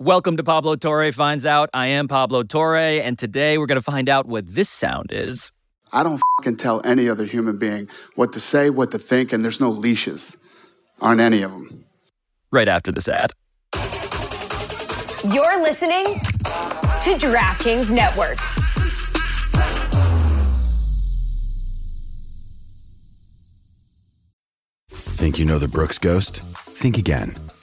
Welcome to Pablo Torre Finds Out. I am Pablo Torre, and today we're going to find out what this sound is. I don't fucking tell any other human being what to say, what to think, and there's no leashes on any of them. Right after this ad. You're listening to DraftKings Network. Think you know the Brooks Ghost? Think again.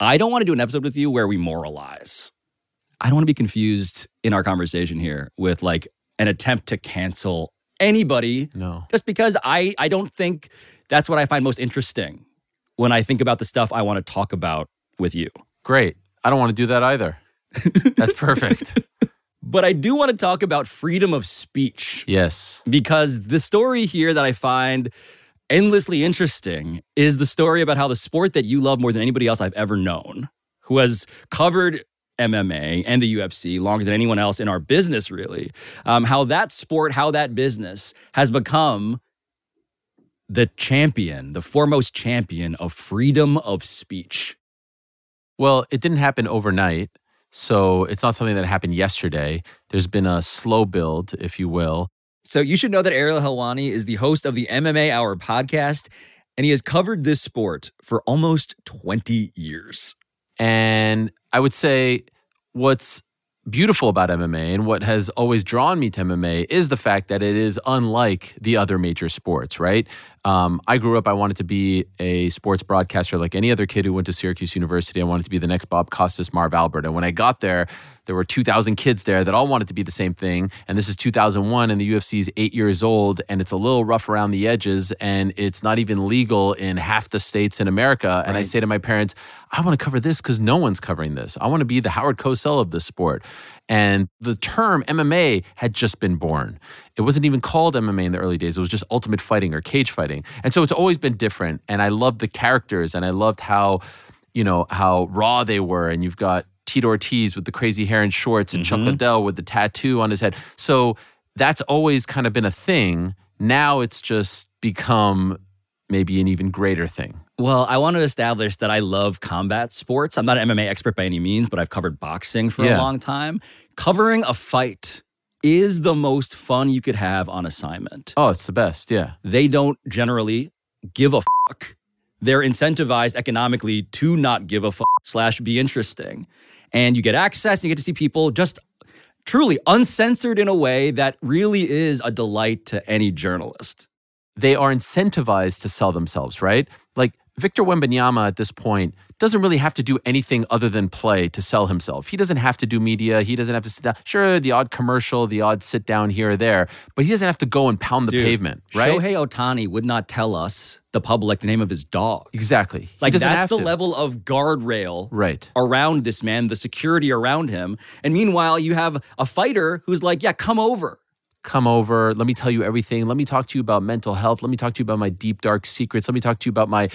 I don't want to do an episode with you where we moralize. I don't want to be confused in our conversation here with like an attempt to cancel anybody. No. Just because I I don't think that's what I find most interesting when I think about the stuff I want to talk about with you. Great. I don't want to do that either. That's perfect. But I do want to talk about freedom of speech yes. because the story here that I find endlessly interesting is the story about how the sport that you love more than anybody else I've ever known, who has covered MMA and the UFC longer than anyone else in our business, really, um, how that sport, how that business has become the champion, the foremost champion of freedom of speech. Well, it didn't happen overnight. So it's not something that happened yesterday. There's been a slow build, if you will. So you should know that Ariel Helwani is the host of the MMA Hour podcast, and he has covered this sport for almost 20 years. And I would say what's beautiful about MMA and what has always drawn me to MMA is the fact that it is unlike the other major sports, right? Um, I grew up, I wanted to be a sports broadcaster like any other kid who went to Syracuse University. I wanted to be the next Bob Costas, Marv Albert. And when I got there, there were 2,000 kids there that all wanted to be the same thing. And this is 2001, and the UFC is eight years old, and it's a little rough around the edges, and it's not even legal in half the states in America. And I say to my parents, I want to cover this because no one's covering this. I want to be the Howard Cosell of this sport. And the term MMA had just been born. It wasn't even called MMA in the early days. It was just ultimate fighting or cage fighting. And so it's always been different. And I loved the characters and I loved how, you know, how raw they were. And you've got Tito Ortiz with the crazy hair and shorts and Chuck mm-hmm. Liddell with the tattoo on his head. So that's always kind of been a thing. Now it's just become maybe an even greater thing. Well, I want to establish that I love combat sports. I'm not an MMA expert by any means, but I've covered boxing for a long time. Covering a fight is the most fun you could have on assignment. Oh, it's the best. Yeah. They don't generally give a fuck. They're incentivized economically to not give a fuck slash be interesting. And you get access and you get to see people just truly uncensored in a way that really is a delight to any journalist. they are incentivized to sell themselves, right? Like Victor Wembanyama at this point doesn't really have to do anything other than play to sell himself. He doesn't have to do media. He doesn't have to sit down. Sure, the odd commercial, the odd sit down here or there, but he doesn't have to go and pound the Dude, pavement, right? Shohei Ohtani would not tell us, the public, the name of his dog. exactly. He Like that's the to. level of guardrail Right. around this man, the security around him. And meanwhile, you have a fighter who's like, yeah, come over. Come over. Let me tell you everything. Let me talk to you about mental health. Let me talk to you about my deep dark secrets. Let me talk to you about my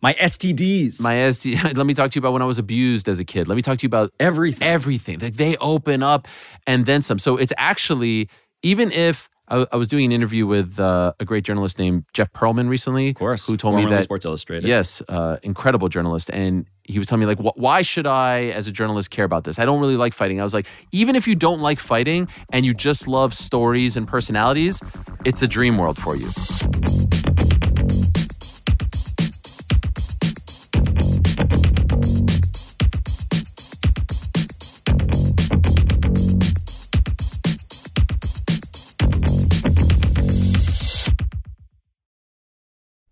My STDs. my SD. Let me talk to you about when I was abused as a kid. Let me talk to you about everything. everything. Like they open up and then some. So it's actually even if I, I was doing an interview with uh, a great journalist named Jeff Pearlman recently, of course. who told me that Sports Illustrated. yes, uh, incredible journalist, and he was telling me like, wh- why should I, as a journalist, care about this? I don't really like fighting. I was like, even if you don't like fighting and you just love stories and personalities, it's a dream world for you.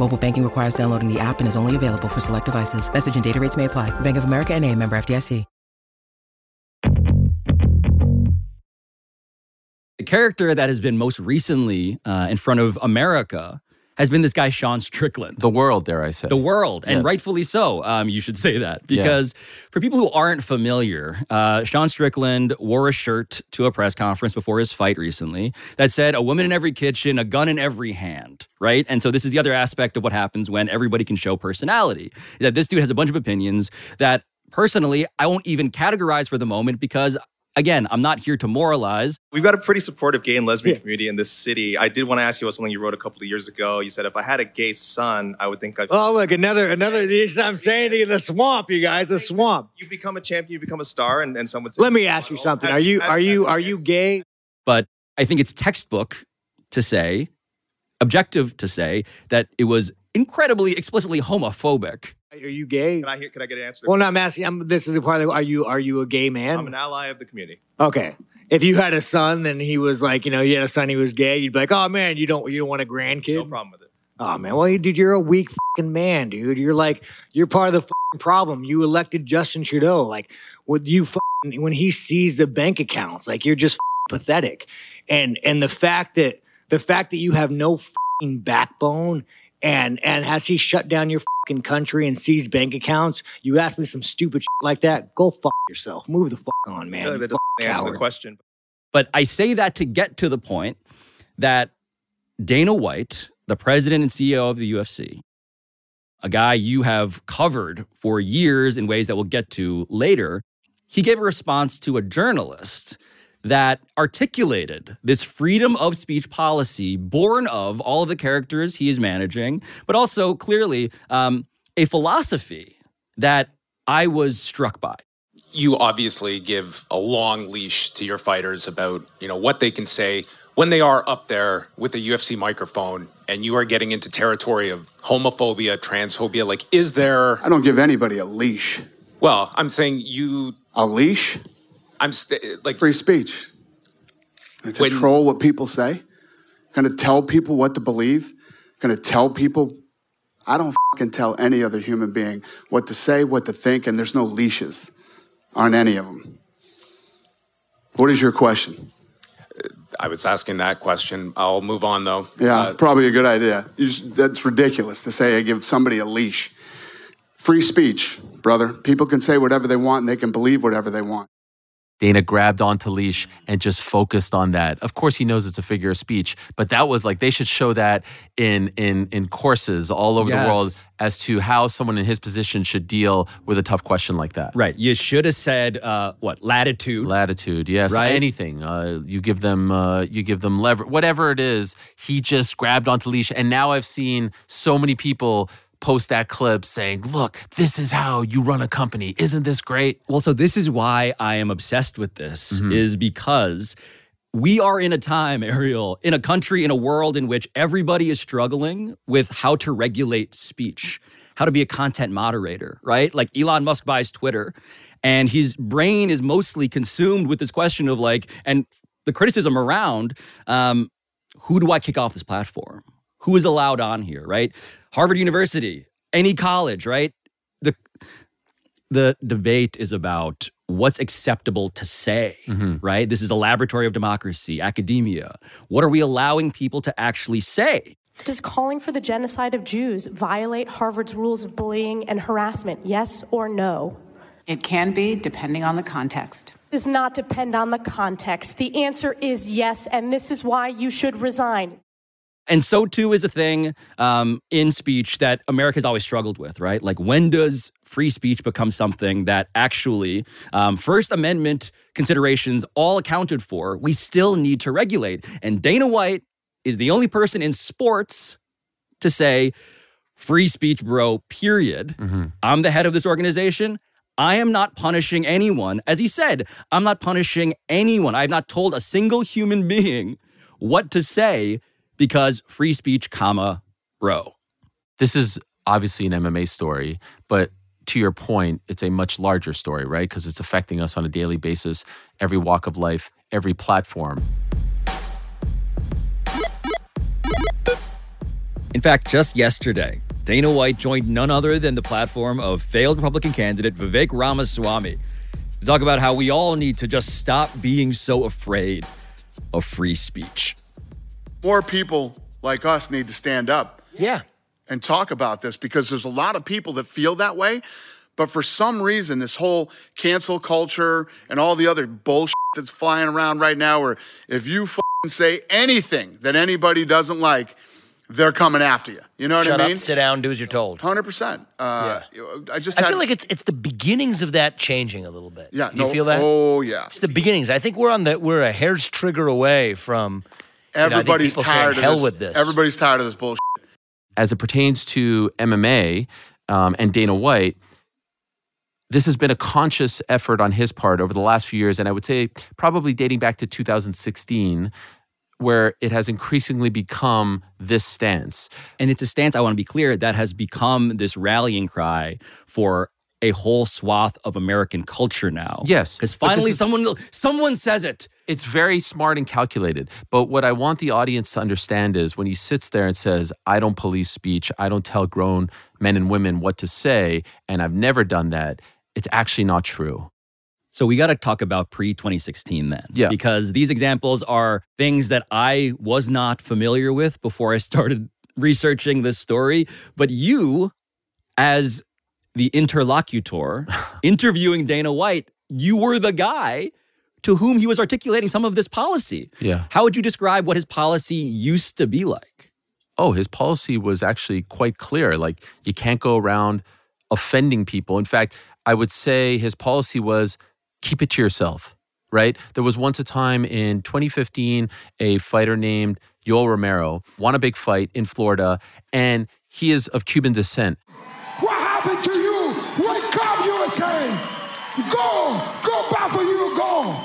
Mobile banking requires downloading the app and is only available for select devices. Message and data rates may apply. Bank of America and a member FDIC. The character that has been most recently uh, in front of America has been this guy, Sean Strickland. The world, dare I say. The world, and Yes. rightfully so. Um, you should say that Yeah. because for people who aren't familiar, uh, Sean Strickland wore a shirt to a press conference before his fight recently that said, "A woman in every kitchen, a gun in every hand." Right, and so this is the other aspect of what happens when everybody can show personality. That this dude has a bunch of opinions that personally I won't even categorize for the moment because. Again, I'm not here to moralize. We've got a pretty supportive gay and lesbian community in this city. I did want to ask you about something you wrote a couple of years ago. You said if I had a gay son, I would think I'd. Oh, look, another, another. I'm saying to you, the swamp, you guys, the swamp. You become a champion, you become a star, and, and someone. Say, Let me ask you something. Have Are you, have are you, are you gay? but I think it's textbook to say, objective to say, that it was incredibly explicitly homophobic. Are you gay? Can I hear? Can I get an answer? Well, no, I'm asking. I'm, this is a part of. Are you, are you a gay man? I'm an ally of the community. Okay. If you had a son and he was like, you know, you had a son, he was gay, you'd be like, oh man, you don't, you don't want a grandkid. No problem with it. Oh man, well, dude, you're a weak fucking man, dude. You're like, you're part of the fucking problem. You elected Justin Trudeau. Like, with you, fucking, when he sees the bank accounts, like you're just pathetic. And and the fact that the fact that you have no fucking backbone, and and has he shut down your fucking country and seized bank accounts? You ask me some stupid shit like that, go fuck yourself. Move the fuck on, man. Really, You that doesn't answer the question. But I say that to get to the point that Dana White, the president and CEO of the UFC, a guy you have covered for years in ways that we'll get to later, he gave a response to a journalist that articulated this freedom of speech policy born of all of the characters he is managing, but also clearly um, a philosophy that I was struck by. you obviously give a long leash to your fighters about you know what they can say when they are up there with a UFC microphone and you are getting into territory of homophobia, transphobia like is there I don't give anybody a leash. well, I'm saying you A leash? I'm st- like Free speech. When- control what people say. Going to tell people what to believe. Going to tell people. I don't fucking tell any other human being what to say, what to think, and there's no leashes on any of them. What is your question? I was asking that question. I'll move on though. Yeah, Uh, probably a good idea. You just- that's ridiculous to say I give somebody a leash. Free speech, brother. People can say whatever they want and they can believe whatever they want. Dana grabbed onto leash and just focused on that. Of course, he knows it's a figure of speech, but that was like they should show that in in in courses all over the world as to how someone in his position should deal with a tough question like that. Right. You should have said uh, what latitude. Latitude, yes, Right? anything. Uh, you give them, uh, you give them lever, whatever it is. He just grabbed onto leash, and now I've seen so many people post that clip saying, "Look, this is how you run a company. Isn't this great?" Well, so this is why I am obsessed with this, is because we are in a time, Ariel, in a country, in a world in which everybody is struggling with how to regulate speech, how to be a content moderator, right? Like Elon Musk buys Twitter, and his brain is mostly consumed with this question of like, and the criticism around um, who do I kick off this platform? Who is allowed on here, right? Harvard University, any college, right? The the debate is about what's acceptable to say, mm-hmm. right? This is a laboratory of democracy, academia. What are we allowing people to actually say? Does calling for the genocide of Jews violate Harvard's rules of bullying and harassment? Yes or no? It can be, depending on the context. Does not depend on the context. The answer is yes, and this is why you should resign. And so too is a thing um, in speech that America's always struggled with, right? Like when does free speech become something that actually, um, First Amendment considerations all accounted for, we still need to regulate? And Dana White is the only person in sports to say, free speech, bro, period. I'm the head of this organization. I am not punishing anyone. As he said, I'm not punishing anyone. I have not told a single human being what to say because free speech, comma, bro. This is obviously an MMA story, but to your point, it's a much larger story, right? Because it's affecting us on a daily basis, every walk of life, every platform. In fact, just yesterday, Dana White joined none other than the platform of failed Republican candidate Vivek Ramaswamy to talk about how we all need to just stop being so afraid of free speech. More people like us need to stand up. Yeah. And talk about this because there's a lot of people that feel that way. But for some reason, this whole cancel culture and all the other bullshit that's flying around right now, where if you say anything that anybody doesn't like, they're coming after you. You know what Shut I mean? up, sit down, do as you're told. Hundred percent. Uh, I just I feel like it's it's the beginnings of that changing a little bit. Yeah, Do you feel that? oh, yeah. It's the beginnings. I think we're on the we're a hair's trigger away from you know, everybody's tired of hell this. with this. Everybody's tired of this bullshit. as it pertains to MMA um, and Dana White, this has been a conscious effort on his part over the last few years, and I would say probably dating back to 2016, where it has increasingly become this stance. And it's a stance, I want to be clear, that has become this rallying cry for a whole swath of American culture now. Yes, Because finally is- someone someone says it. It's very smart and calculated. But what I want the audience to understand is when he sits there and says, I don't police speech, I don't tell grown men and women what to say, and I've never done that, it's actually not true. So we got to talk about pre 2016 then. Yeah. Because these examples are things that I was not familiar with before I started researching this story. But you, as the interlocutor interviewing Dana White, you were the guy to whom he was articulating some of this policy. Yeah. How would you describe what his policy used to be like? oh, his policy was actually quite clear. Like, you can't go around offending people. In fact, I would say his policy was keep it to yourself, right? There was once a time in 2015, a fighter named Yoel Romero won a big fight in Florida, and he is of Cuban descent. What happened to you? Wake up, USA! Go! Go back for you, go!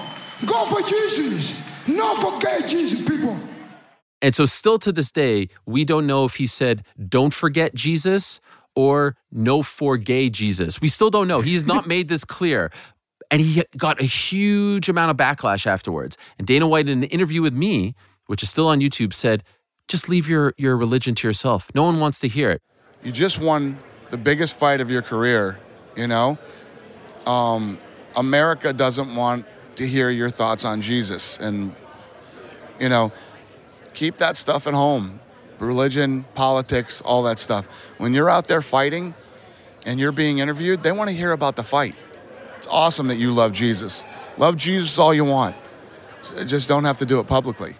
Go for Jesus! Not forget Jesus, people! And so, still to this day, we don't know if he said, don't forget Jesus or no for gay Jesus. We still don't know. He has not made this clear. And he got a huge amount of backlash afterwards. And Dana White, in an interview with me, which is still on YouTube, said, just leave your, your religion to yourself. No one wants to hear it. You just won the biggest fight of your career, you know? Um, America doesn't want to hear your thoughts on Jesus. And, you know, keep that stuff at home religion, politics, all that stuff. When you're out there fighting and you're being interviewed, they want to hear about the fight. It's awesome that you love Jesus. Love Jesus all you want. Just don't have to do it publicly.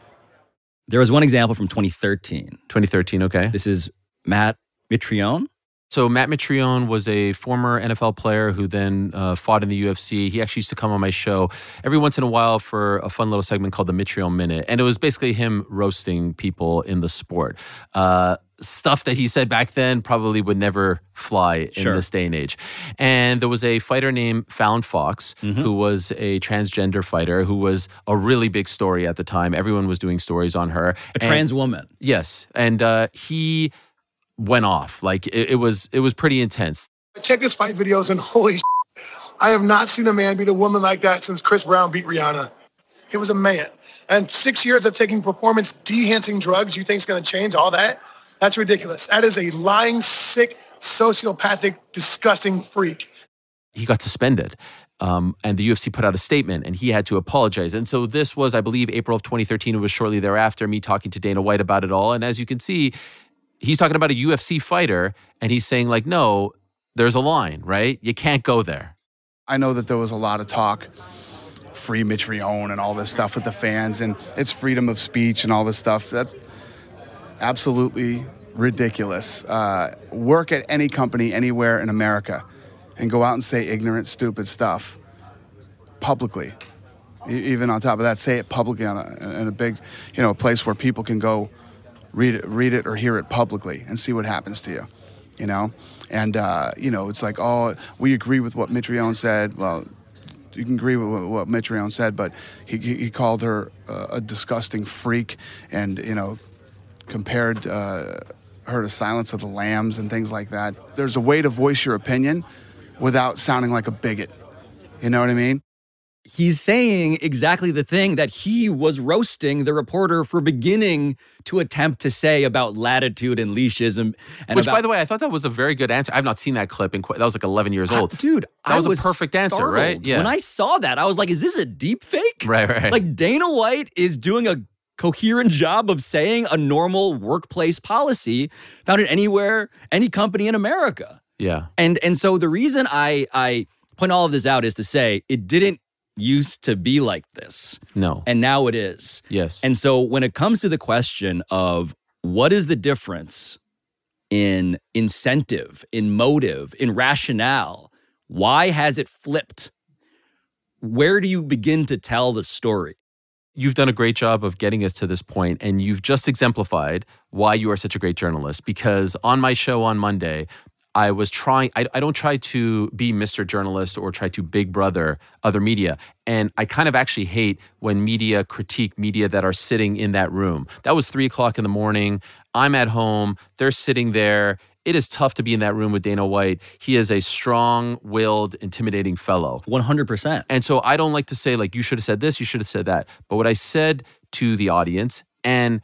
There was one example from 2013. 2013, okay. This is Matt Mitrione. So Matt Mitrione was a former NFL player who then uh, fought in the UFC. He actually used to come on my show every once in a while for a fun little segment called the Mitrione Minute, and it was basically him roasting people in the sport. Uh, stuff that he said back then probably would never fly in Sure. this day and age. And there was a fighter named Fallon Fox who was a transgender fighter who was a really big story at the time. Everyone was doing stories on her. A And- trans woman. Yes, and uh, he went off like it, it was it was pretty intense. I check his fight videos and holy shit, I have not seen a man beat a woman like that since Chris Brown beat Rihanna. He was a man. And six years of taking performance enhancing drugs, you think is going to change all that? That's ridiculous. That is a lying, sick, sociopathic, disgusting freak. He got suspended. Um, and the UFC put out a statement and he had to apologize. And so this was, I believe, April of 2013. It was shortly thereafter, me talking to Dana White about it all. And as you can see, he's talking about a UFC fighter and he's saying, like, no, there's a line, right? You can't go there. I know that there was a lot of talk, free Mitrione and all this stuff with the fans, and it's freedom of speech and all this stuff. That's absolutely ridiculous. Uh, work at any company anywhere in America and go out and say ignorant, stupid stuff publicly. Even on top of that, say it publicly on a, in a big, you know, a place where people can go read it, read it or hear it publicly and see what happens to you, you know. And uh, you know, it's like, oh, we agree with what Mitrione said. Well, you can agree with what, what Mitrione said, but he, he, called her uh, a disgusting freak, and you know, compared uh, her to Silence of the Lambs and things like that. There's a way to voice your opinion without sounding like a bigot. You know what I mean? He's saying exactly the thing that he was roasting the reporter for beginning to attempt to say about latitude and leashes and, and Which, about, by the way, I thought that was a very good answer. I've not seen that clip in quite, that was like 11 years ah, old. dude, that I was, was a perfect answer, right? startled. When I saw that, I was like, is this a deep fake? Right, right. Like Dana White is doing a coherent job of saying a normal workplace policy found in anywhere, any company in America. yeah. And and so the reason I I point all of this out is to say it didn't used to be like this. No. And now it is. Yes. And so when it comes to the question of what is the difference in incentive, in motive, in rationale, why has it flipped? Where do you begin to tell the story? You've done a great job of getting us to this point, and you've just exemplified why you are such a great journalist. Because on my show on Monday, I was trying, I, I don't try to be Mr. Journalist or try to big brother other media. And I kind of actually hate when media critique media that are sitting in that room. That was three o'clock in the morning. I'm at home, they're sitting there. It is tough to be in that room with Dana White. He is a strong willed, intimidating fellow. 100%. And so I don't like to say, like, you should have said this, you should have said that. But what I said to the audience and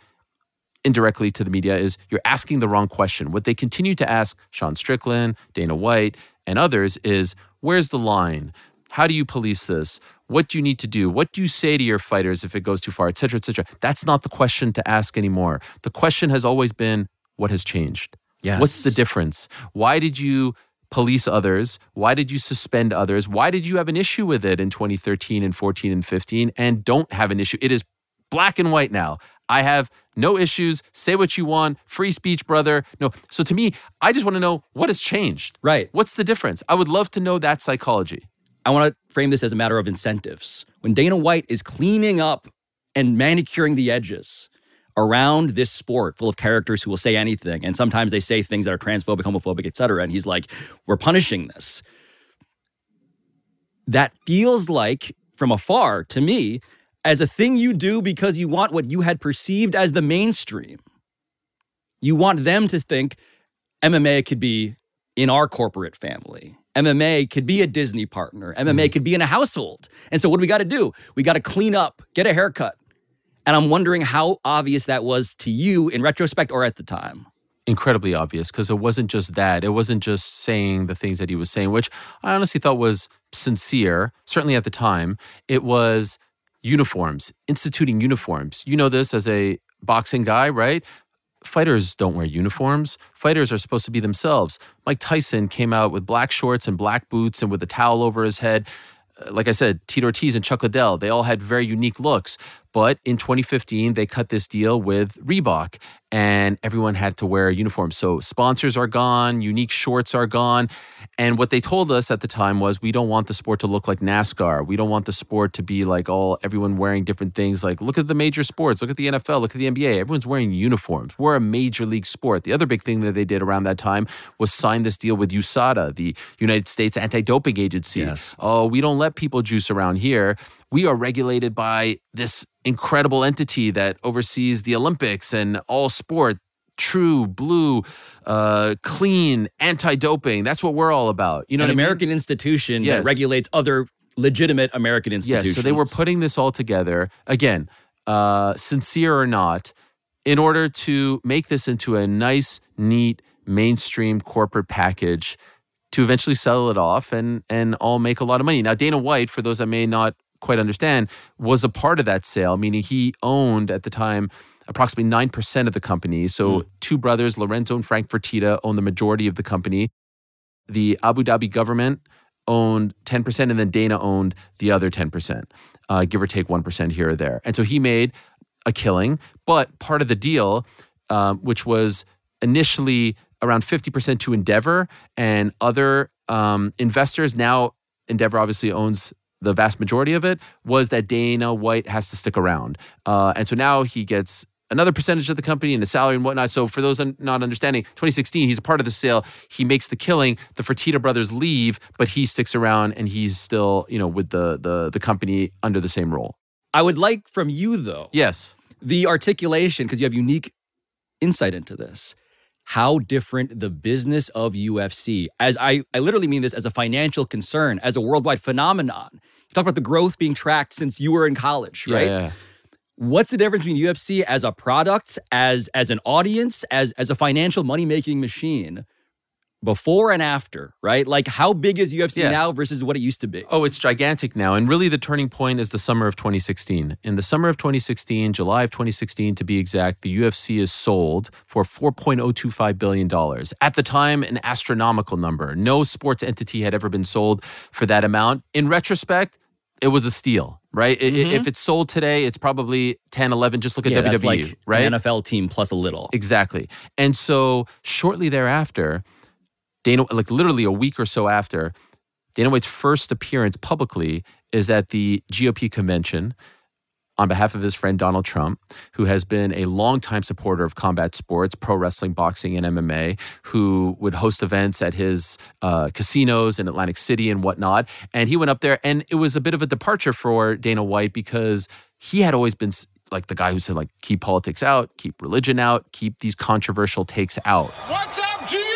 indirectly to the media is you're asking the wrong question. What they continue to ask Sean Strickland, Dana White, and others is where's the line? How do you police this? What do you need to do? What do you say to your fighters if it goes too far, et cetera, et cetera? That's not the question to ask anymore. The question has always been what has changed? Yes. What's the difference? Why did you police others? Why did you suspend others? Why did you have an issue with it in 2013 and 14 and 15 and don't have an issue? It is black and white now. I have no issues. Say what you want. Free speech, brother. No. So to me, I just want to know what has changed. Right. What's the difference? I would love to know that psychology. I want to frame this as a matter of incentives. When Dana White is cleaning up and manicuring the edges around this sport full of characters who will say anything, and sometimes they say things that are transphobic, homophobic, et cetera, and he's like, we're punishing this. That feels like, from afar to me, as a thing you do because you want what you had perceived as the mainstream. You want them to think MMA could be in our corporate family. MMA could be a Disney partner. MMA could be in a household. And so, what do we got to do? We got to clean up, get a haircut. And I'm wondering how obvious that was to you in retrospect or at the time. Incredibly obvious because it wasn't just that. It wasn't just saying the things that he was saying, which I honestly thought was sincere, certainly at the time. It was uniforms, instituting uniforms. You know this as a boxing guy, right? Fighters don't wear uniforms. Fighters are supposed to be themselves. Mike Tyson came out with black shorts and black boots and with a towel over his head. Uh, Like I said, Tito Ortiz and Chuck Liddell, they all had very unique looks. But in 2015, they cut this deal with Reebok and everyone had to wear a uniform. So sponsors are gone, unique shorts are gone. And what they told us at the time was we don't want the sport to look like NASCAR. We don't want the sport to be like all everyone wearing different things. Like look at the major sports, look at the NFL, look at the NBA. Everyone's wearing uniforms. We're a major league sport. The other big thing that they did around that time was sign this deal with USADA, the United States Anti-Doping Agency. Yes. Oh, we don't let people juice around here. We are regulated by this incredible entity that oversees the Olympics and all sport true blue uh clean anti-doping that's what we're all about you know An I mean? American institution Yes. that regulates other legitimate American institutions. Yes, so they were putting this all together again, uh, sincere or not, in order to make this into a nice, neat, mainstream corporate package to eventually sell it off and and all make a lot of money. Now, Dana White, for those that may not quite understand, was a part of that sale, meaning he owned at the time approximately nine percent of the company. So two brothers, Lorenzo and Frank Fertitta, owned the majority of the company. The Abu Dhabi government owned 10%, and then Dana owned the other 10%, uh, give or take 1% here or there. And so he made a killing. But part of the deal, um, which was initially around 50% to Endeavor and other um, investors, now Endeavor obviously owns the vast majority of it, was that Dana White has to stick around. Uh, and so now he gets another percentage of the company and a salary and whatnot. So for those un- not understanding, 2016, he's a part of the sale. He makes the killing. The Fertitta brothers leave, but he sticks around and he's still, you know, with the the the company under the same role. I would like from you, though, Yes. the articulation, because you have unique insight into this. How different the business of UFC, as I, I literally mean this as a financial concern, as a worldwide phenomenon, You talk about the growth being tracked since you were in college, Yeah, right? yeah. What's the difference between UFC as a product, as as an audience, as as a financial money making machine, before and after, right? Like how big is UFC Yeah. now versus what it used to be? Oh, it's gigantic now. And really, the turning point is the summer of 2016. In the summer of 2016, July of 2016 to be exact, the UFC is sold for $4.025 billion. At the time, an astronomical number. No sports entity had ever been sold for that amount. In retrospect, it was a steal, right? Mhm. If it's sold today, it's probably 10, 11. Just look at yeah, WWE, like right? an NFL team plus a little. Exactly. And so shortly thereafter, Dana, like literally a week or so after, Dana White's first appearance publicly is at the GOP convention on behalf of his friend Donald Trump, who has been a longtime supporter of combat sports, pro wrestling, boxing, and MMA, who would host events at his uh, casinos in Atlantic City and whatnot. And he went up there, and it was a bit of a departure for Dana White because he had always been like the guy who said like keep politics out, keep religion out, keep these controversial takes out. What's up, GOP?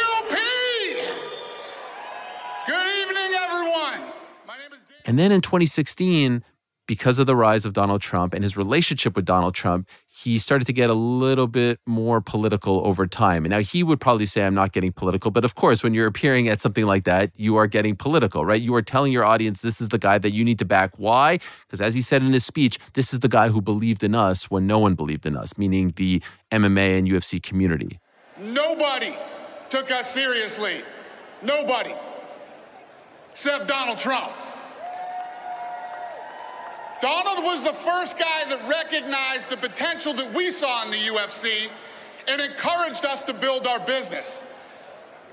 And then in 2016, because of the rise of Donald Trump and his relationship with Donald Trump, he started to get a little bit more political over time. And now he would probably say, I'm not getting political. But of course, when you're appearing at something like that, you are getting political, right? You are telling your audience this is the guy that you need to back. Why? Because as he said in his speech, this is the guy who believed in us when no one believed in us, meaning the MMA and UFC community. Nobody took us seriously. Nobody. Except Donald Trump. Donald was the first guy that recognized the potential that we saw in the UFC and encouraged us to build our business.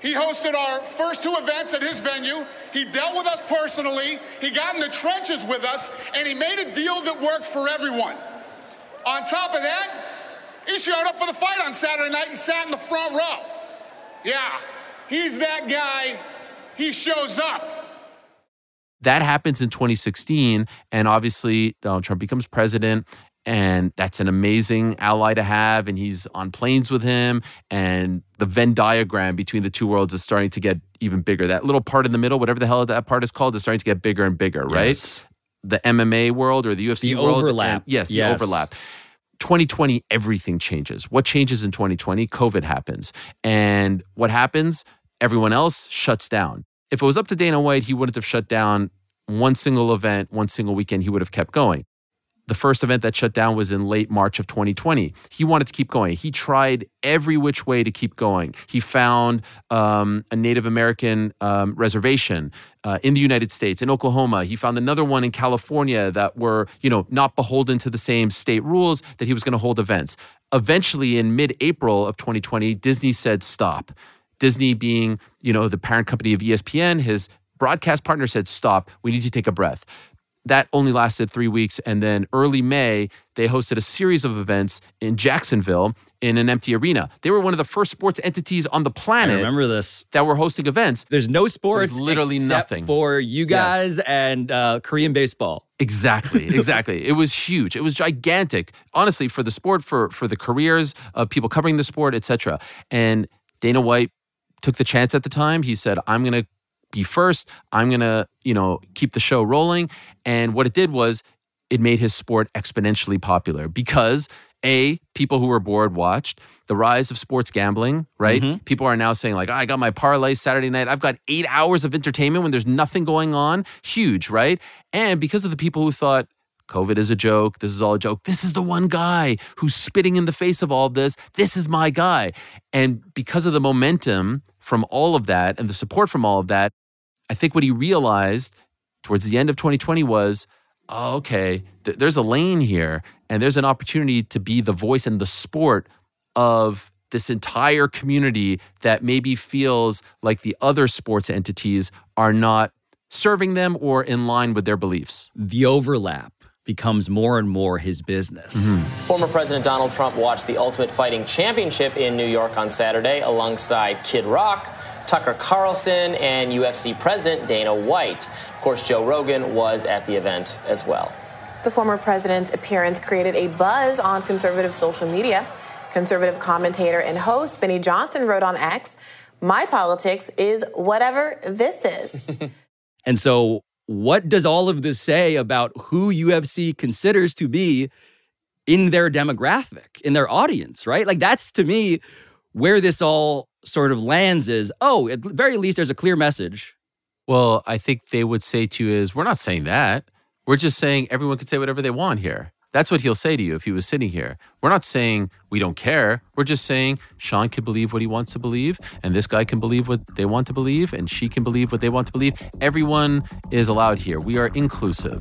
He hosted our first two events at his venue. He dealt with us personally. He got in the trenches with us, and he made a deal that worked for everyone. On top of that, he showed up for the fight on Saturday night and sat in the front row. Yeah, he's that guy. He shows up. That happens in 2016 and obviously donald trump becomes president and that's an amazing ally to have and he's on planes with him and the venn diagram between the two worlds is starting to get even bigger. That little part in the middle whatever the hell that part is called is starting to get bigger and bigger right? The mma world or the ufc The world overlap. and- yes the Yes. overlap. 2020 everything changes. What changes in 2020 covid happens. And what happens? Everyone else shuts down if it was up to Dana White, he wouldn't have shut down one single event, one single weekend. He would have kept going. The first event that shut down was in late March of 2020. He wanted to keep going. He tried every which way to keep going. He found um, a Native American um, reservation uh, in the United States, in Oklahoma. He found another one in California that were, you know, not beholden to the same state rules that he was going to hold events. Eventually, in mid-April of 2020, Disney said stop. Disney being, you know, the parent company of ESPN, his broadcast partner said, stop, we need to take a breath. That only lasted three weeks. And then early May, they hosted a series of events in Jacksonville in an empty arena. They were one of the first sports entities on the planet. remember this. That were hosting events. There's no sports There's literally nothing. for you Yes. guys and uh, Korean baseball. Exactly, exactly. it was huge. It was gigantic. Honestly, for the sport, for for the careers of people covering the sport, etc. And Dana White took the chance at the time. He said, "I'm going to be first. I'm going to, you know, keep the show rolling." And what it did was it made his sport exponentially popular because a people who were bored watched the rise of sports gambling right people are now saying like "Ah, i got my parlay saturday night i've got eight hours of entertainment when there's nothing going on huge right and because of the people who thought covid is a joke. This is all a joke. This is the one guy who's spitting in the face of all of this. This is my guy. And because of the momentum from all of that and the support from all of that i think what he realized towards the end of 2020 was oh, okay, th- there's a lane here and there's an opportunity to be the voice and the sport of this entire community that maybe feels like the other sports entities are not serving them or in line with their beliefs. The overlap becomes more and more his business. Mm-hmm. Former President Donald Trump watched the Ultimate Fighting Championship in New York on Saturday alongside Kid Rock, Tucker Carlson, and UFC President Dana White. Of course, Joe Rogan was at the event as well. The former president's appearance created a buzz on conservative social media. Conservative commentator and host Benny Johnson wrote on X, My politics is whatever this is. And so what does all of this say about who UFC considers to be in their demographic, in their audience, right? Like that's to me where this all sort of lands is, oh, at the very least there's a clear message. Well, I think they would say to you is, we're not saying that. We're just saying everyone can say whatever they want here. That's what he'll say to you if he was sitting here. We're not saying we don't care. We're just saying Sean can believe what he wants to believe, and this guy can believe what they want to believe, and she can believe what they want to believe. Everyone is allowed here. We are inclusive.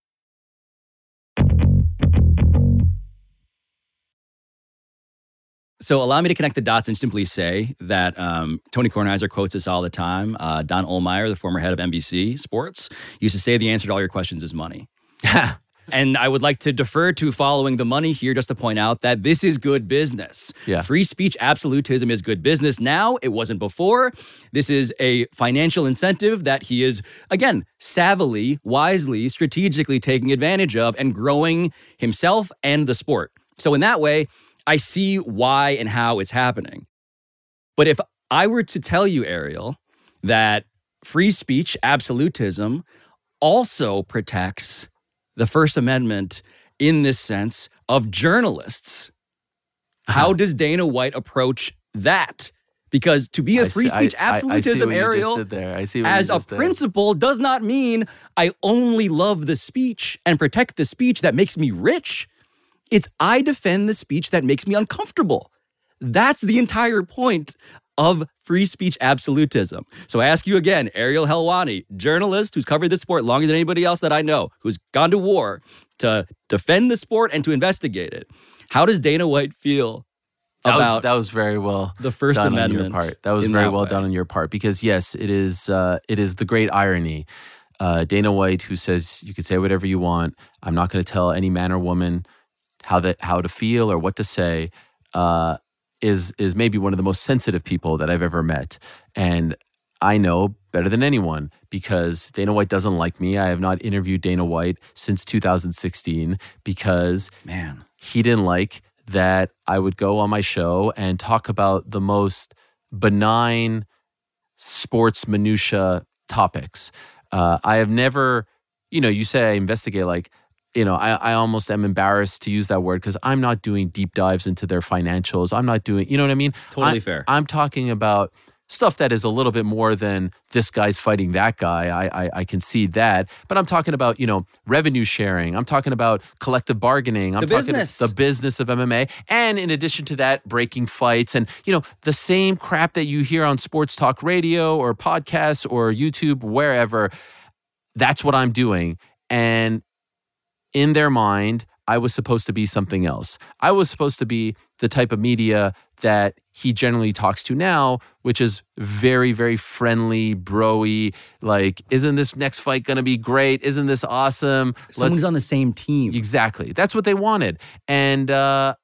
So allow me to connect the dots and simply say that um, Tony Kornheiser quotes this all the time. Uh, Don Ohlmeyer, the former head of NBC Sports, used to say the answer to all your questions is money. and I would like to defer to following the money here just to point out that this is good business. Yeah. Free speech absolutism is good business now. It wasn't before. This is a financial incentive that he is, again, savvily, wisely, strategically taking advantage of and growing himself and the sport. So, in that way, I see why and how it's happening. But if I were to tell you, Ariel, that free speech absolutism also protects the First Amendment in this sense of journalists, uh-huh. how does Dana White approach that? Because to be a free see- speech I- absolutism, Ariel, did there. I see what you as a did. principle, does not mean I only love the speech and protect the speech that makes me rich. It's I defend the speech that makes me uncomfortable. That's the entire point of free speech absolutism. So I ask you again, Ariel Helwani, journalist who's covered this sport longer than anybody else that I know, who's gone to war to defend the sport and to investigate it. How does Dana White feel That was, about that was very well the First done Amendment on your part. That was very that well way? done on your part because yes, it is. Uh, it is the great irony. Uh, Dana White, who says you can say whatever you want. I'm not going to tell any man or woman how that how to feel or what to say. Uh, is is maybe one of the most sensitive people that I've ever met, and I know better than anyone because Dana White doesn't like me. I have not interviewed Dana White since 2016 because man, he didn't like that I would go on my show and talk about the most benign sports minutia topics. Uh, I have never, you know, you say I investigate like, you know, I, I almost am embarrassed to use that word because I'm not doing deep dives into their financials. I'm not doing, you know what I mean? Totally I- fair. I'm talking about stuff that is a little bit more than this guy's fighting that guy. I, I I can see that, but I'm talking about you know revenue sharing. I'm talking about collective bargaining. I'm The talking business. the business of MMA, and in addition to that, breaking fights and you know the same crap that you hear on sports talk radio or podcasts or YouTube wherever. That's what I'm doing, and in their mind, I was supposed to be something else. I was supposed to be the type of media that he generally talks to now, which is very, very friendly, broy. Like, isn't this next fight going to be great? Isn't this awesome? Someone who's Let's- on the same team. Exactly. That's what they wanted. And uh,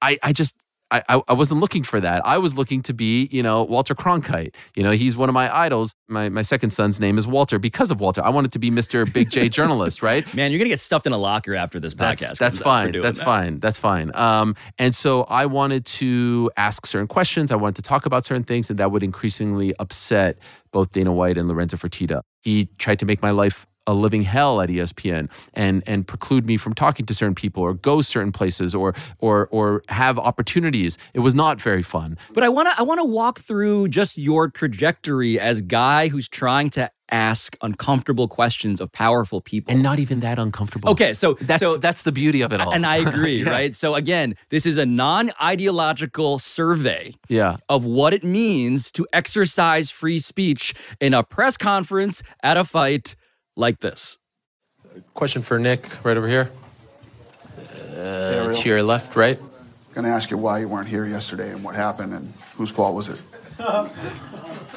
I, I just, I, I wasn't looking for that. I was looking to be, you know, Walter Cronkite. You know, he's one of my idols. My my second son's name is Walter because of Walter. I wanted to be Mr. Big J journalist, right? Man, you're gonna get stuffed in a locker after this podcast. That's, that's comes out for fine. That's that. fine. That's fine. Um, and so I wanted to ask certain questions. I wanted to talk about certain things, and that would increasingly upset both Dana White and Lorenzo Fertitta. He tried to make my life a living hell at ESPN and and preclude me from talking to certain people or go certain places or or or have opportunities. It was not very fun. But I want to I want to walk through just your trajectory as guy who's trying to ask uncomfortable questions of powerful people. And not even that uncomfortable. Okay, so That's so that's the beauty of it all. and I agree, Yeah. right? So again, this is a non-ideological survey Yeah. of what it means to exercise free speech in a press conference at a fight like this. Question for Nick, right over here. Uh, to your left, right? Going to ask you why you weren't here yesterday and what happened and whose fault was it.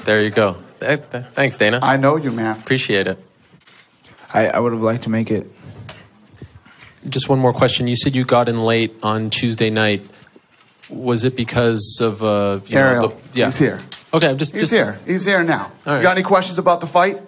There you go. Th- th- Thanks, Dana. I know you, man. Appreciate it. I, I would have liked to make it. Just one more question. You said you got in late on Tuesday night. Was it because of uh, you know, Ariel, the- yeah. he's here. Okay, I'm just He's just- here. He's here now. All right. You got any questions about the fight?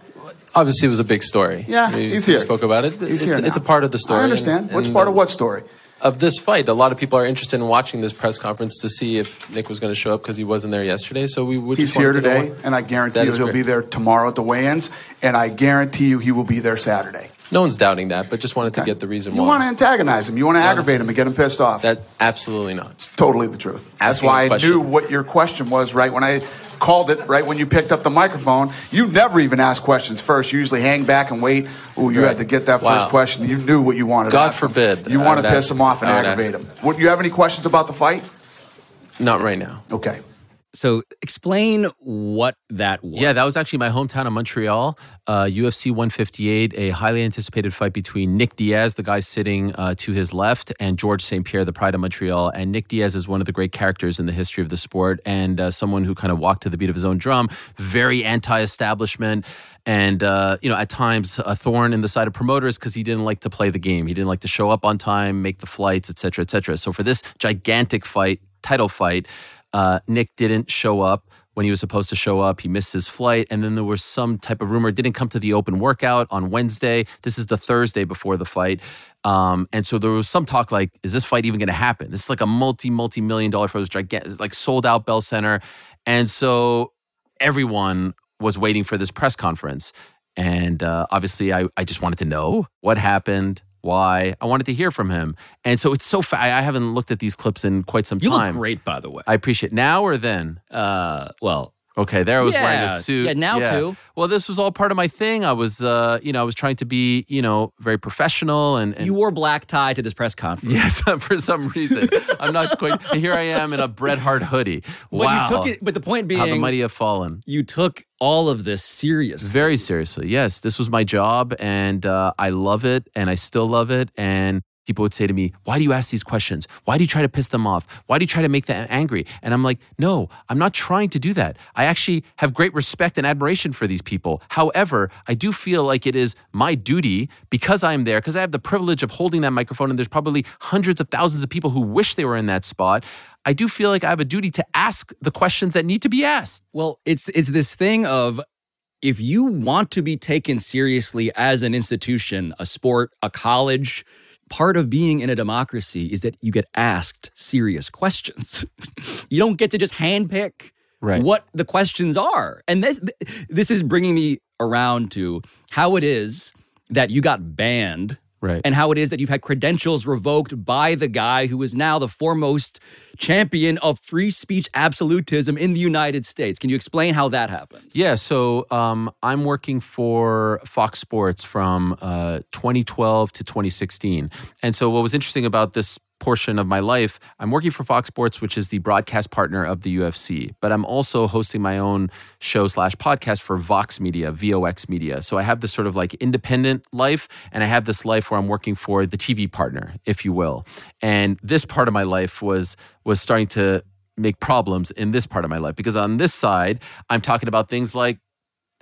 Obviously, it was a big story. Yeah, We- he's here. Spoke about it. He's it's, here it's a part of the story. I understand. and- Which and, part of what story? Of this fight, a lot of people are interested in watching this press conference to see if Nick was going to show up because he wasn't there yesterday. So we would. He's just here to today, and I guarantee you he'll great. be there tomorrow at the weigh-ins, and I guarantee you he will be there Saturday. No one's doubting that, but just wanted to get the reason You why. You want to antagonize him. You want to aggravate him and get him pissed off. That absolutely not. totally the truth. That's Asking why a I knew what your question was right when I called it, right when you picked up the microphone. You never even ask questions first. You usually hang back and wait. Oh, you Right. had to get that Wow. first question. You knew what you wanted. to God forbid You I want to piss ask- him off and aggravate him. Would you have any questions about the fight? Not right now. Okay. So explain what that was. Yeah, that was actually my hometown of Montreal. Uh, UFC 158, a highly anticipated fight between Nick Diaz, the guy sitting uh, to his left, and Georges St. Pierre, the pride of Montreal. And Nick Diaz is one of the great characters in the history of the sport and uh, someone who kind of walked to the beat of his own drum, very anti establishment. And, uh, you know, at times a thorn in the side of promoters because he didn't like to play the game. He didn't like to show up on time, make the flights, et cetera, et cetera. So for this gigantic fight, title fight, uh, Nick didn't show up when he was supposed to show up. He missed his flight. And then there was some type of rumor, didn't come to the open workout on Wednesday. This is the Thursday before the fight. Um, and so there was some talk like, is this fight even going to happen? This is like a multi, multi million dollar fight. It gigantic, like sold out Bell Center. And so everyone was waiting for this press conference. And uh, obviously, I, I just wanted to know what happened, why. I wanted to hear from him. And so it's so fa- I haven't looked at these clips in quite some You look time. great, by the way. I appreciate now or then. Uh, well, okay. There I was wearing a suit. yeah, now too. Well, this was all part of my thing. I was, uh, you know, I was trying to be, you know, very professional and. and you wore black tie to this press conference. Yes, for some reason. I'm not quite. here I am in a Bret Hart hoodie. But Wow. you took it. But the point being, How the mighty have fallen. you took all of this seriously. Very seriously. Yes, this was my job and uh, I love it and I still love it. And people would say to me, Why do you ask these questions? Why do you try to piss them off? Why do you try to make them angry? And I'm like, No, I'm not trying to do that. I actually have great respect and admiration for these people. However, I do feel like it is my duty because I'm there, because I have the privilege of holding that microphone and there's probably hundreds of thousands of people who wish they were in that spot. I do feel like I have a duty to ask the questions that need to be asked. Well, it's it's this thing of if you want to be taken seriously as an institution, a sport, a college, part of being in a democracy is that you get asked serious questions. you don't get to just handpick Right. what the questions are. And this this is bringing me around to how it is that you got banned Right. and how it is that you've had credentials revoked by the guy who is now the foremost champion of free speech absolutism in the United States. Can you explain how that happened? Yeah, so um, I'm working for Fox Sports from uh, 2012 to 2016. And so, what was interesting about this portion of my life, I'm working for Fox Sports, which is the broadcast partner of the UFC, but I'm also hosting my own show slash podcast for Vox Media, VOX Media. So I have this sort of like independent life, and I have this life where I'm working for the TV partner, if you will. And this part of my life was was starting to make problems in this part of my life because on this side, I'm talking about things like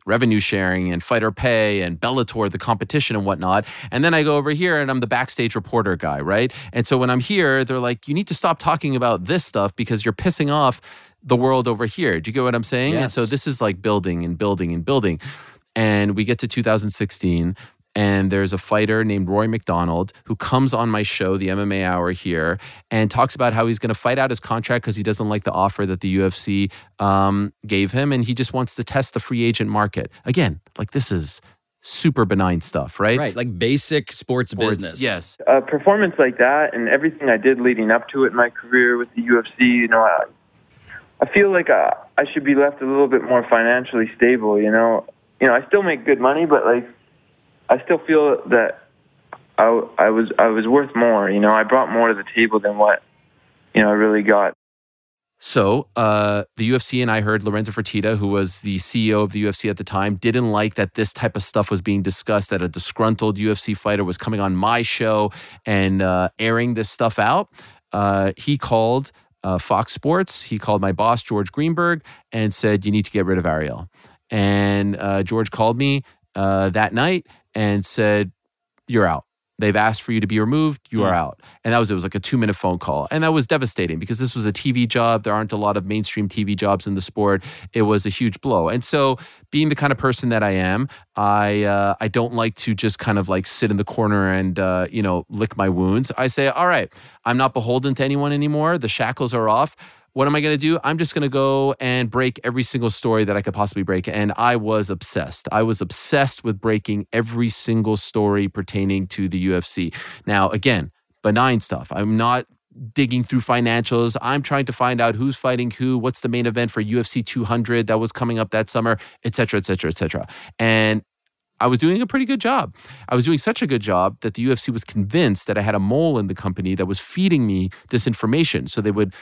revenue sharing and fighter pay and Bellator, the competition and whatnot. And then I go over here and I'm the backstage reporter guy, right? And so when I'm here, they're like, you need to stop talking about this stuff because you're pissing off the world over here. Do you get what I'm saying? And so this is like building and building and building. And we get to 2016. And there's a fighter named Rory MacDonald who comes on my show, the MMA Hour here, and talks about how he's going to fight out his contract because he doesn't like the offer that the UFC um, gave him, and he just wants to test the free agent market. Again, like this is super benign stuff, right? Right, like basic sports, business. Yes. a performance like that and everything I did leading up to it in my career with the UFC, you know, I, I feel like I, I should be left a little bit more financially stable. You know, you know, I still make good money, but like, I still feel that I, I was I was worth more. You know, I brought more to the table than what you know I really got. So uh, the UFC and I heard Lorenzo Fertitta, who was the CEO of the UFC at the time, didn't like that this type of stuff was being discussed. That a disgruntled UFC fighter was coming on my show and uh, airing this stuff out. uh, he called uh, Fox Sports. He called my boss, George Greenberg, and said, You need to get rid of Ariel. And uh, George called me uh, that night and said, You're out. They've asked for you to be removed. You are out. And that was, it was like a two minute phone call. And that was devastating because this was a TV job. There aren't a lot of mainstream TV jobs in the sport. It was a huge blow. And so, being the kind of person that I am, I, uh, I don't like to just kind of like sit in the corner and, uh, you know, lick my wounds. I say, all right, I'm not beholden to anyone anymore. The shackles are off what am I going to do? I'm just going to go and break every single story that I could possibly break. And I was obsessed. I was obsessed with breaking every single story pertaining to the UFC. Now, again, benign stuff. I'm not digging through financials. I'm trying to find out who's fighting who, what's the main event for UFC 200 that was coming up that summer, et cetera, et cetera, et cetera. And I was doing a pretty good job. I was doing such a good job that the UFC was convinced that I had a mole in the company that was feeding me this information. So they would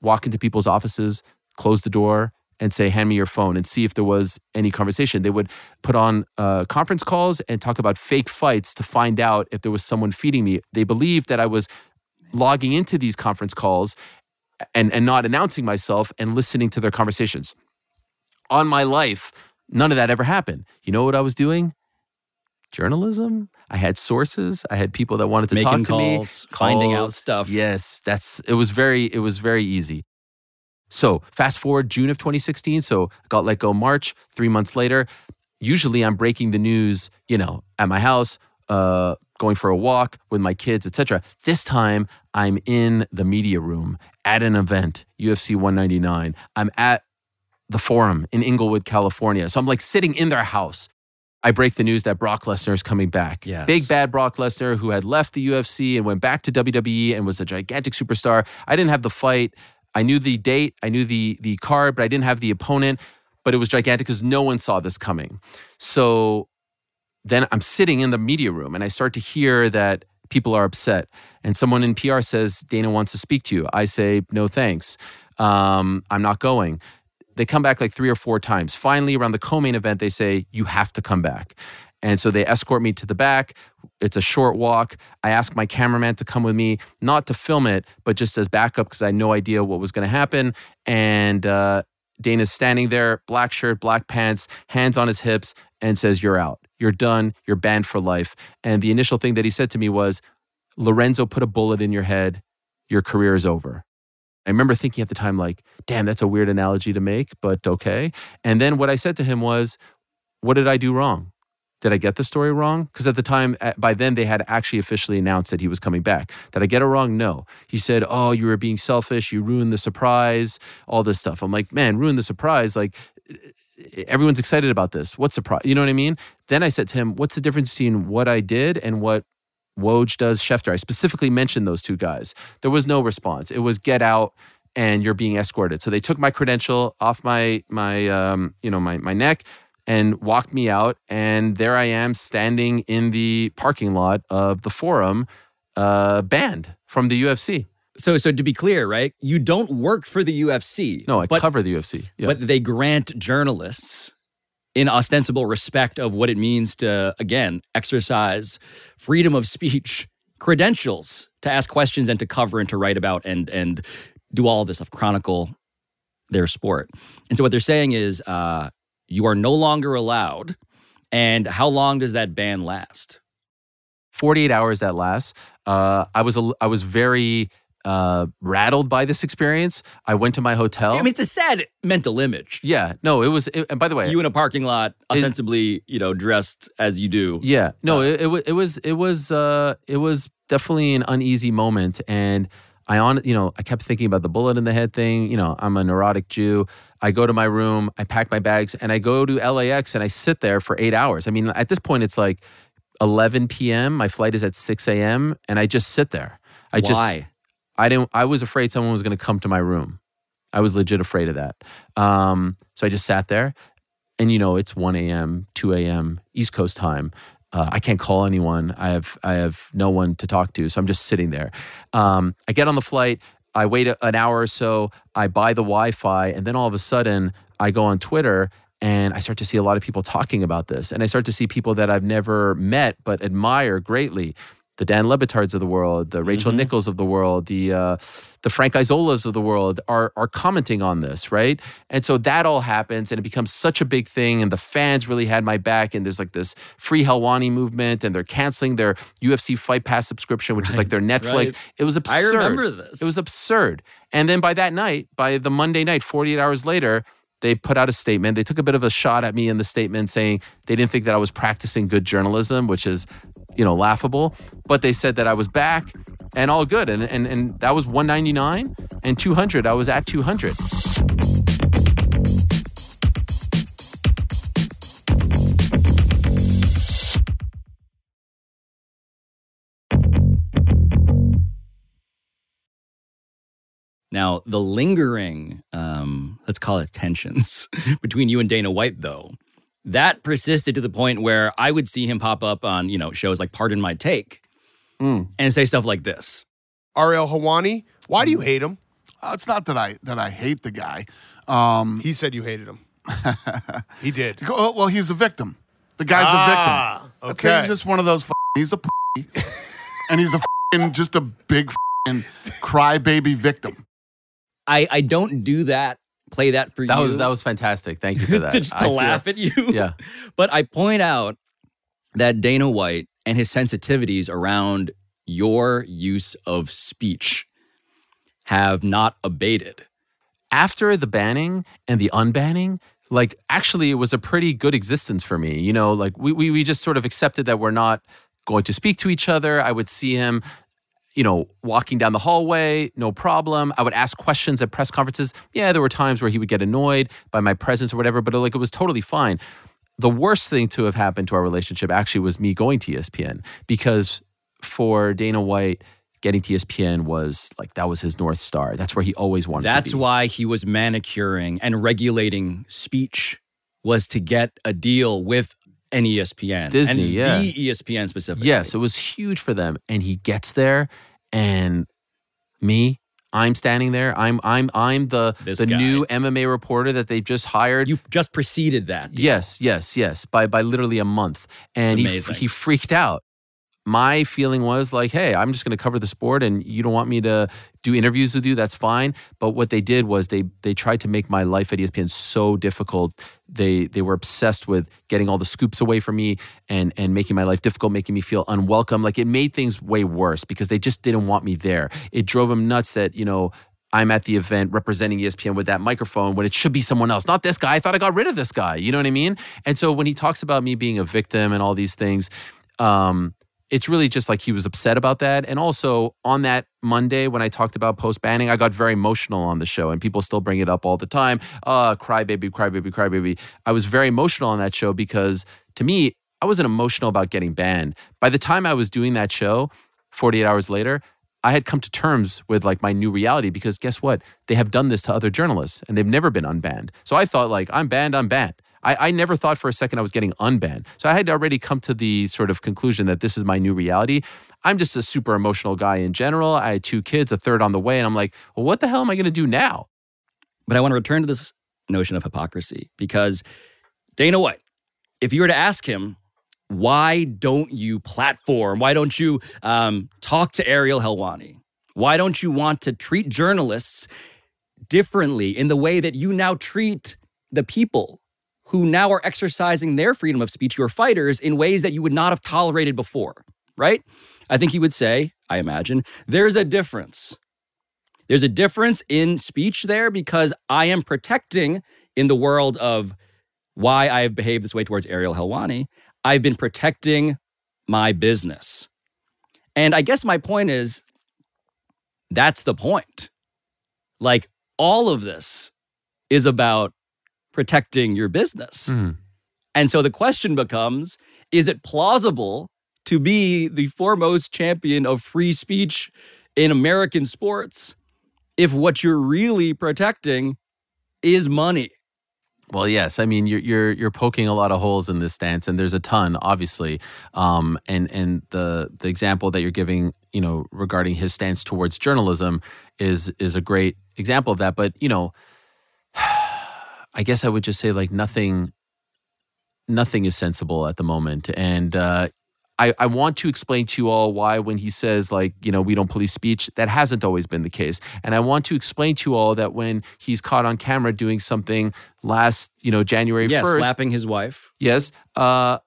walk into people's offices, close the door, and say, hand me your phone and see if there was any conversation. They would put on uh, conference calls and talk about fake fights to find out if there was someone feeding me. They believed that I was logging into these conference calls and, and not announcing myself and listening to their conversations. On my life, none of that ever happened. You know what I was doing? Journalism. I had sources. I had people that wanted to Making talk to me, calls, finding out stuff. Yes, that's it was very it was very easy. So fast forward June of 2016. So got let go March. Three months later, usually I'm breaking the news, you know, at my house, uh, going for a walk with my kids, etc. This time I'm in the media room at an event, UFC 199. I'm at the forum in Inglewood, California. So I'm like sitting in their house. I break the news that Brock Lesnar is coming back. Yes. Big bad Brock Lesnar, who had left the UFC and went back to WWE and was a gigantic superstar. I didn't have the fight. I knew the date, I knew the the card, but I didn't have the opponent. But it was gigantic because no one saw this coming. So then I'm sitting in the media room and I start to hear that people are upset. And someone in PR says, Dana wants to speak to you. I say, no thanks. Um, I'm not going. They come back like three or four times. Finally, around the co main event, they say, you have to come back. And so they escort me to the back. It's a short walk. I ask my cameraman to come with me, not to film it, but just as backup because I had no idea what was going to happen. And uh, Dana's standing there, black shirt, black pants, hands on his hips, and says, You're out. You're done. You're banned for life. And the initial thing that he said to me was, Lorenzo put a bullet in your head. Your career is over. I remember thinking at the time, like, damn, that's a weird analogy to make, but okay. And then what I said to him was, What did I do wrong? Did I get the story wrong? Because at the time, by then, they had actually officially announced that he was coming back. Did I get it wrong? No. He said, Oh, you were being selfish. You ruined the surprise, all this stuff. I'm like, Man, ruin the surprise. Like, everyone's excited about this. What surprise? You know what I mean? Then I said to him, What's the difference between what I did and what Woj does Schefter? I specifically mentioned those two guys. There was no response. It was get out and you're being escorted. So they took my credential off my my um, you know my my neck and walked me out and there I am standing in the parking lot of the forum uh banned from the UFC. So, so to be clear, right? You don't work for the UFC. No, I cover the UFC. Yeah. but they grant journalists in ostensible respect of what it means to again exercise freedom of speech credentials to ask questions and to cover and to write about and and do all this of chronicle their sport and so what they're saying is uh, you are no longer allowed and how long does that ban last 48 hours that lasts. Uh, I was I was very uh, rattled by this experience. I went to my hotel. i mean it's a sad mental image yeah, no, it was. It, and by the way, you in a parking lot ostensibly you know dressed as you do Yeah, no, it, it it was it was uh it was definitely an uneasy moment, and I on you know I kept thinking about the bullet in the head thing. You know, I'm a neurotic Jew. I go to my room, I pack my bags, and I go to LAX, and I sit there for eight hours. I mean, at this point, it's like 11 p.m. My flight is at 6 a.m., and I just sit there. I just Why? I didn't. I was afraid someone was going to come to my room. I was legit afraid of that. Um, so I just sat there, and you know, it's 1 a.m., 2 a.m. East Coast time. Uh, I can't call anyone. I have I have no one to talk to, so I'm just sitting there. Um, I get on the flight. I wait a, an hour or so. I buy the Wi-Fi, and then all of a sudden, I go on Twitter and I start to see a lot of people talking about this, and I start to see people that I've never met but admire greatly the Dan Le Batards of the world, the Rachel Mhm. Nichols of the world, the uh, the Frank Isolas of the world are are commenting on this, right? And so that all happens, and it becomes such a big thing, and the fans really had my back, and there's like this free Helwani movement, and they're canceling their UFC Fight Pass subscription, which is like their Netflix. right. It was absurd. I remember this. It was absurd. And then by that night, by the Monday night, 48 hours later, they put out a statement. They took a bit of a shot at me in the statement saying they didn't think that I was practicing good journalism, which is, you know, laughable. But they said that I was back and all good. And and, and that was 199 and 200. I was at 200. Now, the lingering, um, let's call it tensions between you and Dana White, though, that persisted to the point where I would see him pop up on, you know, shows like Pardon My Take and say stuff like this. Ariel Helwani, why do you hate him? Uh, it's not that I that I hate the guy. Um, he said you hated him. he did. Well, well, he's a victim. The guy's Ah, a victim. That's okay. He's just one of those. F- he's a p- and he's a f- just a big f- crybaby victim. I, I don't do that, play that for That you. was that was fantastic. Thank you for that. to just I to feel- laugh at you. Yeah. But I point out that Dana White and his sensitivities around your use of speech have not abated. after the banning and the unbanning, like actually it was a pretty good existence for me. You know, like we, we we just sort of accepted that we're not going to speak to each other. I would see him, you know, walking down the hallway, no problem. I would ask questions at press conferences. Yeah, there were times where he would get annoyed by my presence or whatever, but like it was totally fine. The worst thing to have happened to our relationship actually was me going to ESPN because for Dana White, getting to ESPN was like that was his north star. That's where he always wanted That's to be. That's why he was manicuring and regulating speech was to get a deal with an E ESPN. Disney, and yeah. The ESPN specifically. Yes, it was huge for them. And he gets there and me, I'm standing there. I'm I'm I'm the This the guy. new MMA reporter that they've just hired. You just preceded that. deal. Yes, yes, yes. By by literally a month. And he he freaked out. My feeling was like, hey, I'm just going to cover the sport, and you don't want me to do interviews with you. That's fine. But what they did was they they tried to make my life at ESPN so difficult. They they were obsessed with getting all the scoops away from me and and making my life difficult, making me feel unwelcome. Like it made things way worse because they just didn't want me there. It drove them nuts that you know I'm at the event representing ESPN with that microphone when it should be someone else, not this guy. I thought I got rid of this guy. You know what I mean? And so when he talks about me being a victim and all these things, um, it's really just like he was upset about that. And also on that Monday when I talked about post banning, I got very emotional on the show, and people still bring it up all the time. Uh, cry baby, cry baby, cry baby. I was very emotional on that show because to me, I wasn't emotional about getting banned. By the time I was doing that show, 48 hours later, I had come to terms with like my new reality because guess what? They have done this to other journalists and they've never been unbanned. So I thought like I'm banned, I'm banned. I, I never thought for a second I was getting unbanned. So I had already come to the sort of conclusion that this is my new reality. I'm just a super emotional guy in general. I had two kids, a third on the way, and I'm like, well, what the hell am I going to do now? But I want to return to this notion of hypocrisy because Dana White, if you were to ask him, why don't you platform? Why don't you um, talk to Ariel Helwani? Why don't you want to treat journalists differently in the way that you now treat the people who now are exercising their freedom of speech, your fighters, in ways that you would not have tolerated before, right? I think he would say, I imagine, there's a difference. There's a difference in speech there because I am protecting in the world of why I've behaved this way towards Ariel Helwani. I've been protecting my business. And I guess my point is that's the point. Like all of this is about protecting your business. And so the question becomes is it plausible to be the foremost champion of free speech in American sports if what you're really protecting is money? Well, yes. I mean, you're you're you're poking a lot of holes in this stance, and there's a ton, obviously. Um, and and the the example that you're giving, you know, regarding his stance towards journalism is is a great example of that. But you know, I guess I would just say like nothing, nothing is sensible at the moment, and uh, I, I want to explain to you all why when he says like you know we don't police speech that hasn't always been the case. And i want to explain to you all that when he's caught on camera doing something last you know january Yes, 1st slapping his wife. yes uh,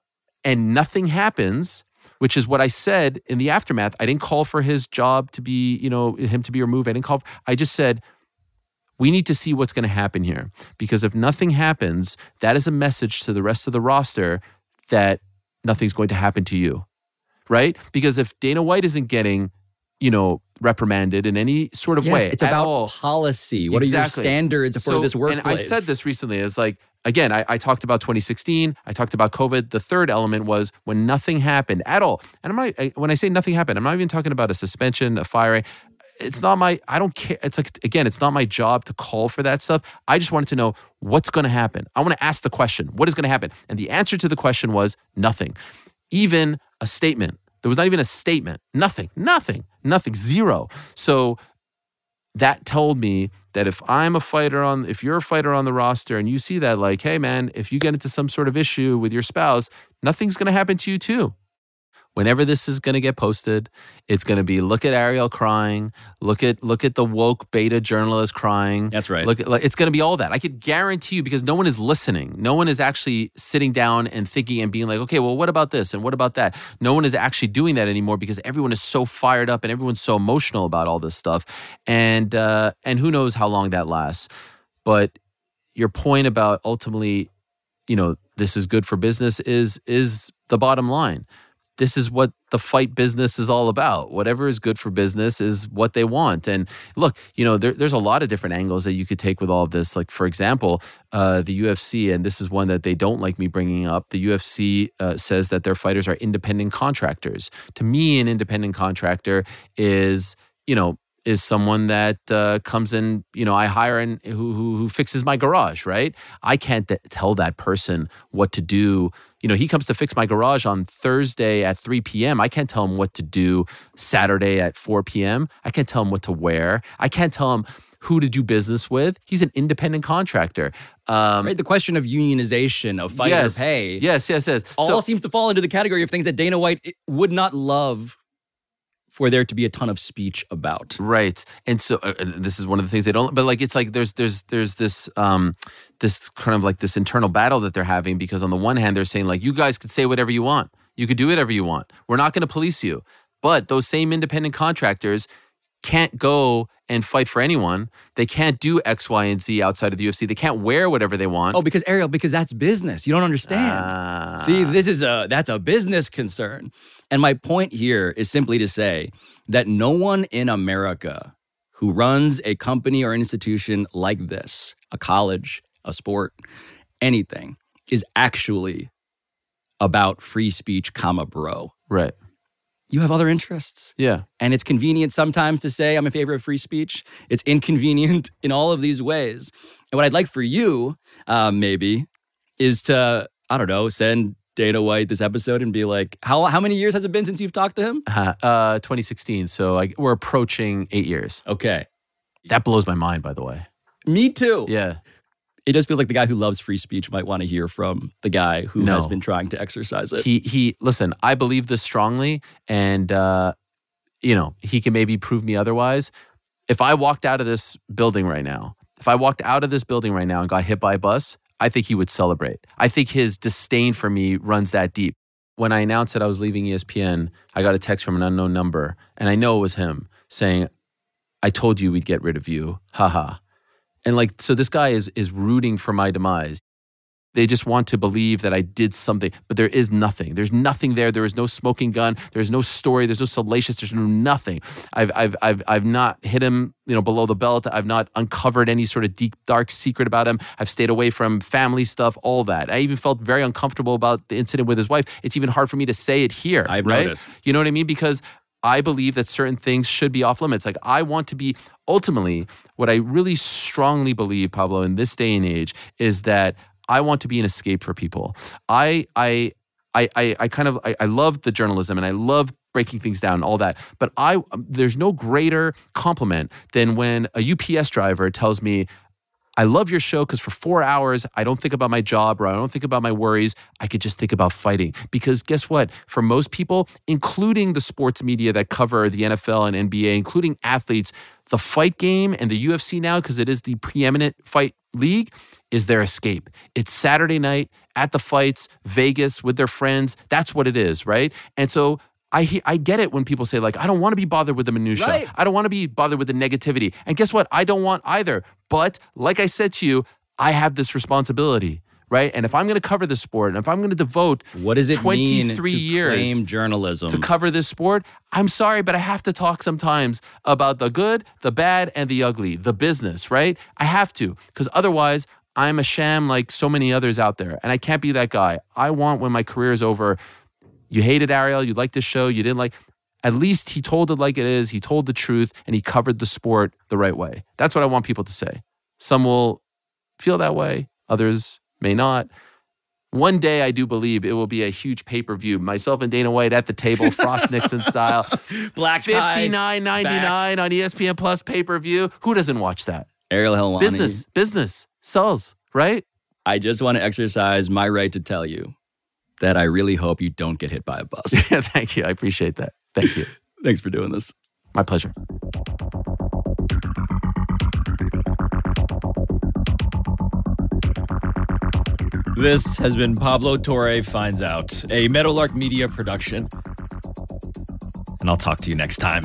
and nothing happens which is what i said in the aftermath. I didn't call for his job to be you know him to be removed. I didn't call i just said we need to see what's going to happen here because if nothing happens that is a message to the rest of the roster that nothing's going to happen to you right because if dana white isn't getting you know reprimanded in any sort of Yes, way it's about all. policy. What are your standards for this workplace? And I said this recently is like again I, I talked about 2016 i talked about covid the third element was when nothing happened at all and i'm not I, when i say nothing happened i'm not even talking about a suspension a firing it's not my i don't care it's like again it's not my job to call for that stuff. I just wanted to know what's going to happen. I want to ask the question what is going to happen? And the answer to the question was nothing. Even a statement there was not even a statement nothing nothing nothing zero. So that told me that if I'm a fighter on, if you're a fighter on the roster and you see that, like, hey, man, if you get into some sort of issue with your spouse, nothing's going to happen to you too. Whenever this is going to get posted, it's going to be look at Ariel crying, look at look at the woke beta journalist crying. That's right. Look at like it's going to be all that. I could guarantee you because no one is listening. No one is actually sitting down and thinking and being like, okay, well, what about this and what about that? No one is actually doing that anymore because everyone is so fired up and everyone's so emotional about all this stuff, and uh, and who knows how long that lasts. But your point about ultimately, you know, this is good for business is is the bottom line. This is what the fight business is all about. Whatever is good for business is what they want. And look, you know, there, there's a lot of different angles that you could take with all of this. Like, for example, uh, the UFC, and this is one that they don't like me bringing up. The UFC uh, says that their fighters are independent contractors. To me, an independent contractor is, you know, is someone that uh, comes in, you know, I hire and who, who who fixes my garage, right? I can't th- tell that person what to do. You know, he comes to fix my garage on Thursday at 3 p.m. I can't tell him what to do Saturday at 4 p.m. I can't tell him what to wear. I can't tell him who to do business with. He's an independent contractor. Um, right, the question of unionization of fighter yes, pay. Yes, yes, yes. all So- seems to fall into the category of things that Dana White would not love for there to be a ton of speech about. Right. And so uh, uh, this is one of the things they don't but like it's like there's there's there's this um this kind of like this internal battle that they're having because on the one hand they're saying like you guys could say whatever you want. You could do whatever you want. We're not going to police you. But those same independent contractors can't go and fight for anyone. They can't do X, Y, and Z outside of the UFC. They can't wear whatever they want. Oh, because Ariel, because that's business. You don't understand. Ah. See, this is a that's a business concern. And my point here is simply to say that no one in America who runs a company or institution like this, a college, a sport, anything, is actually about free speech, comma, bro. Right. You have other interests. Yeah. And it's convenient sometimes to say I'm in favor of free speech. It's inconvenient in all of these ways. And what I'd like for you, uh, maybe, is to, I don't know, send Dana White this episode and be like, how, how many years has it been since you've talked to him? Uh, uh 2016. So I, we're approaching 8 years. Okay. That blows my mind by the way. Me too. Yeah. It just feels like the guy who loves free speech might want to hear from the guy who No. has been trying to exercise it. He he listen, I believe this strongly and uh you know, he can maybe prove me otherwise. If I walked out of this building right now, if I walked out of this building right now and got hit by a bus, I think he would celebrate. I think his disdain for me runs that deep. When I announced that I was leaving ESPN, I got a text from an unknown number, and I know it was him saying, I told you we'd get rid of you. Haha. And like, so this guy is is rooting for my demise. They just want to believe that I did something, but there is nothing. There's nothing there. There is no smoking gun. There's no story. There's no salacious. There's no nothing. I've I've I've I've not hit him, you know, below the belt. I've not uncovered any sort of deep dark secret about him. I've stayed away from family stuff, all that. I even felt very uncomfortable about the incident with his wife. It's even hard for me to say it here. I've right? noticed. You know what I mean? Because I believe that certain things should be off limits. Like I want to be ultimately what I really strongly believe, Pablo, in this day and age, is that I want to be an escape for people. I I I I, I kind of I, I love the journalism and I love breaking things down and all that. But I um, there's no greater compliment than when a UPS driver tells me I love your show because for four hours, I don't think about my job or I don't think about my worries. I could just think about fighting. Because guess what? For most people, including the sports media that cover the NFL and NBA, including athletes, the fight game and the UFC now, because it is the preeminent fight league, is their escape. It's Saturday night at the fights, Vegas with their friends. That's what it is, right? And so I I get it when people say like I don't want to be bothered with the minutia. Right. I don't want to be bothered with the negativity. And guess what? I don't want either. But like I said to you, I have this responsibility, right? And if I'm going to cover the sport, and if I'm going to devote What does it mean 23 to years claim journalism? to cover this sport, I'm sorry, but I have to talk sometimes about the good, the bad, and the ugly, the business, right? I have to, because otherwise, I'm a sham like so many others out there, and I can't be that guy. I want when my career is over. You hated Ariel, you liked the show, you didn't like. At least he told it like it is. He told the truth, and he covered the sport the right way. That's what I want people to say. Some will feel that way, others may not. One day, I do believe it will be a huge pay per view. Myself and Dana White at the table, Frost Nixon style. Black tie, fifty nine ninety nine on ESPN Plus pay per view. Who doesn't watch that? Ariel Helwani. Business, business sells, right? I just want to exercise my right to tell you that I really hope you don't get hit by a bus. Thank you. I appreciate that. Thank you. Thanks for doing this. My pleasure. This has been Pablo Torre Finds Out, a Meadowlark Media production. And I'll talk to you next time.